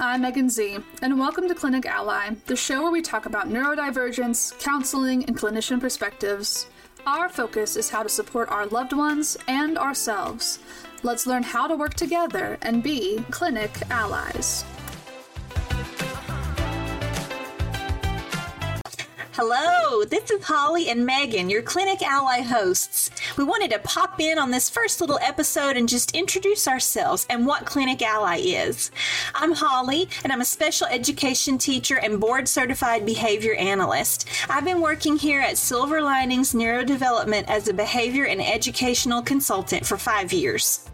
I'm Megan Z, and welcome to Clinic Ally, the show where we talk about neurodivergence, counseling, and clinician perspectives. Our focus is how to support our loved ones and ourselves. Let's learn how to work together and be clinic allies. Hello, this is Holly and Megan, your Clinic Ally hosts. We wanted to pop in on this first little episode and just introduce ourselves and what Clinic Ally is. I'm Holly, and I'm a special education teacher and board certified behavior analyst. I've been working here at Silver Linings Neurodevelopment as a behavior and educational consultant for five years.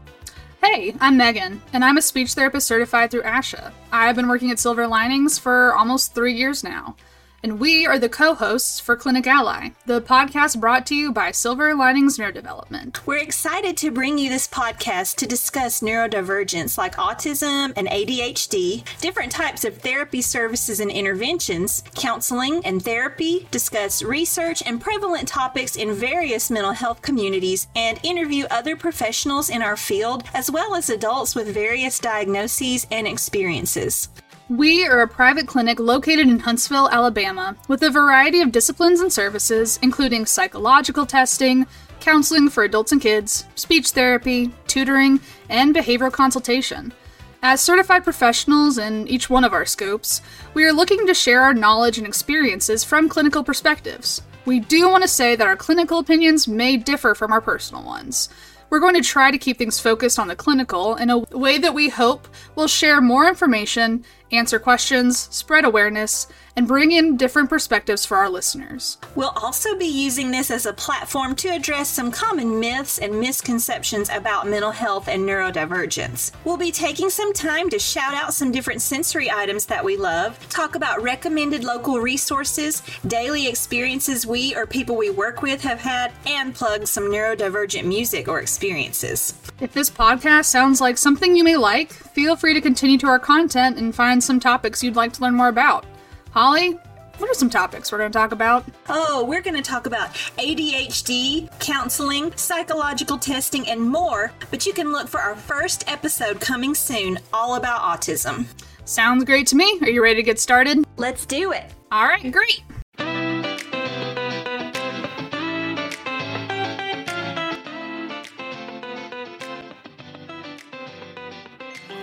Hey, I'm Megan, and I'm a speech therapist certified through ASHA. I've been working at Silver Linings for almost three years now and we are the co hosts for Clinic Ally, the podcast brought to you by Silver Linings Neurodevelopment. We're excited to bring you this podcast to discuss neurodivergence like autism and ADHD, different types of therapy services and interventions, counseling and therapy, discuss research and prevalent topics in various mental health communities, and interview other professionals in our field as well as adults with various diagnoses and experiences. We are a private clinic located in Huntsville, Alabama, with a variety of disciplines and services, including psychological testing, counseling for adults and kids, speech therapy, tutoring, and behavioral consultation. As certified professionals in each one of our scopes, we are looking to share our knowledge and experiences from clinical perspectives. We do want to say that our clinical opinions may differ from our personal ones. We're going to try to keep things focused on the clinical in a way that we hope will share more information, answer questions, spread awareness, and bring in different perspectives for our listeners. We'll also be using this as a platform to address some common myths and misconceptions about mental health and neurodivergence. We'll be taking some time to shout out some different sensory items that we love, talk about recommended local resources, daily experiences we or people we work with have had, and plug some neurodivergent music or experiences. If this podcast sounds like something you may like, feel free to continue to our content and find some topics you'd like to learn more about. Holly, what are some topics we're going to talk about? Oh, we're going to talk about ADHD, counseling, psychological testing, and more. But you can look for our first episode coming soon, all about autism. Sounds great to me. Are you ready to get started? Let's do it. All right, great.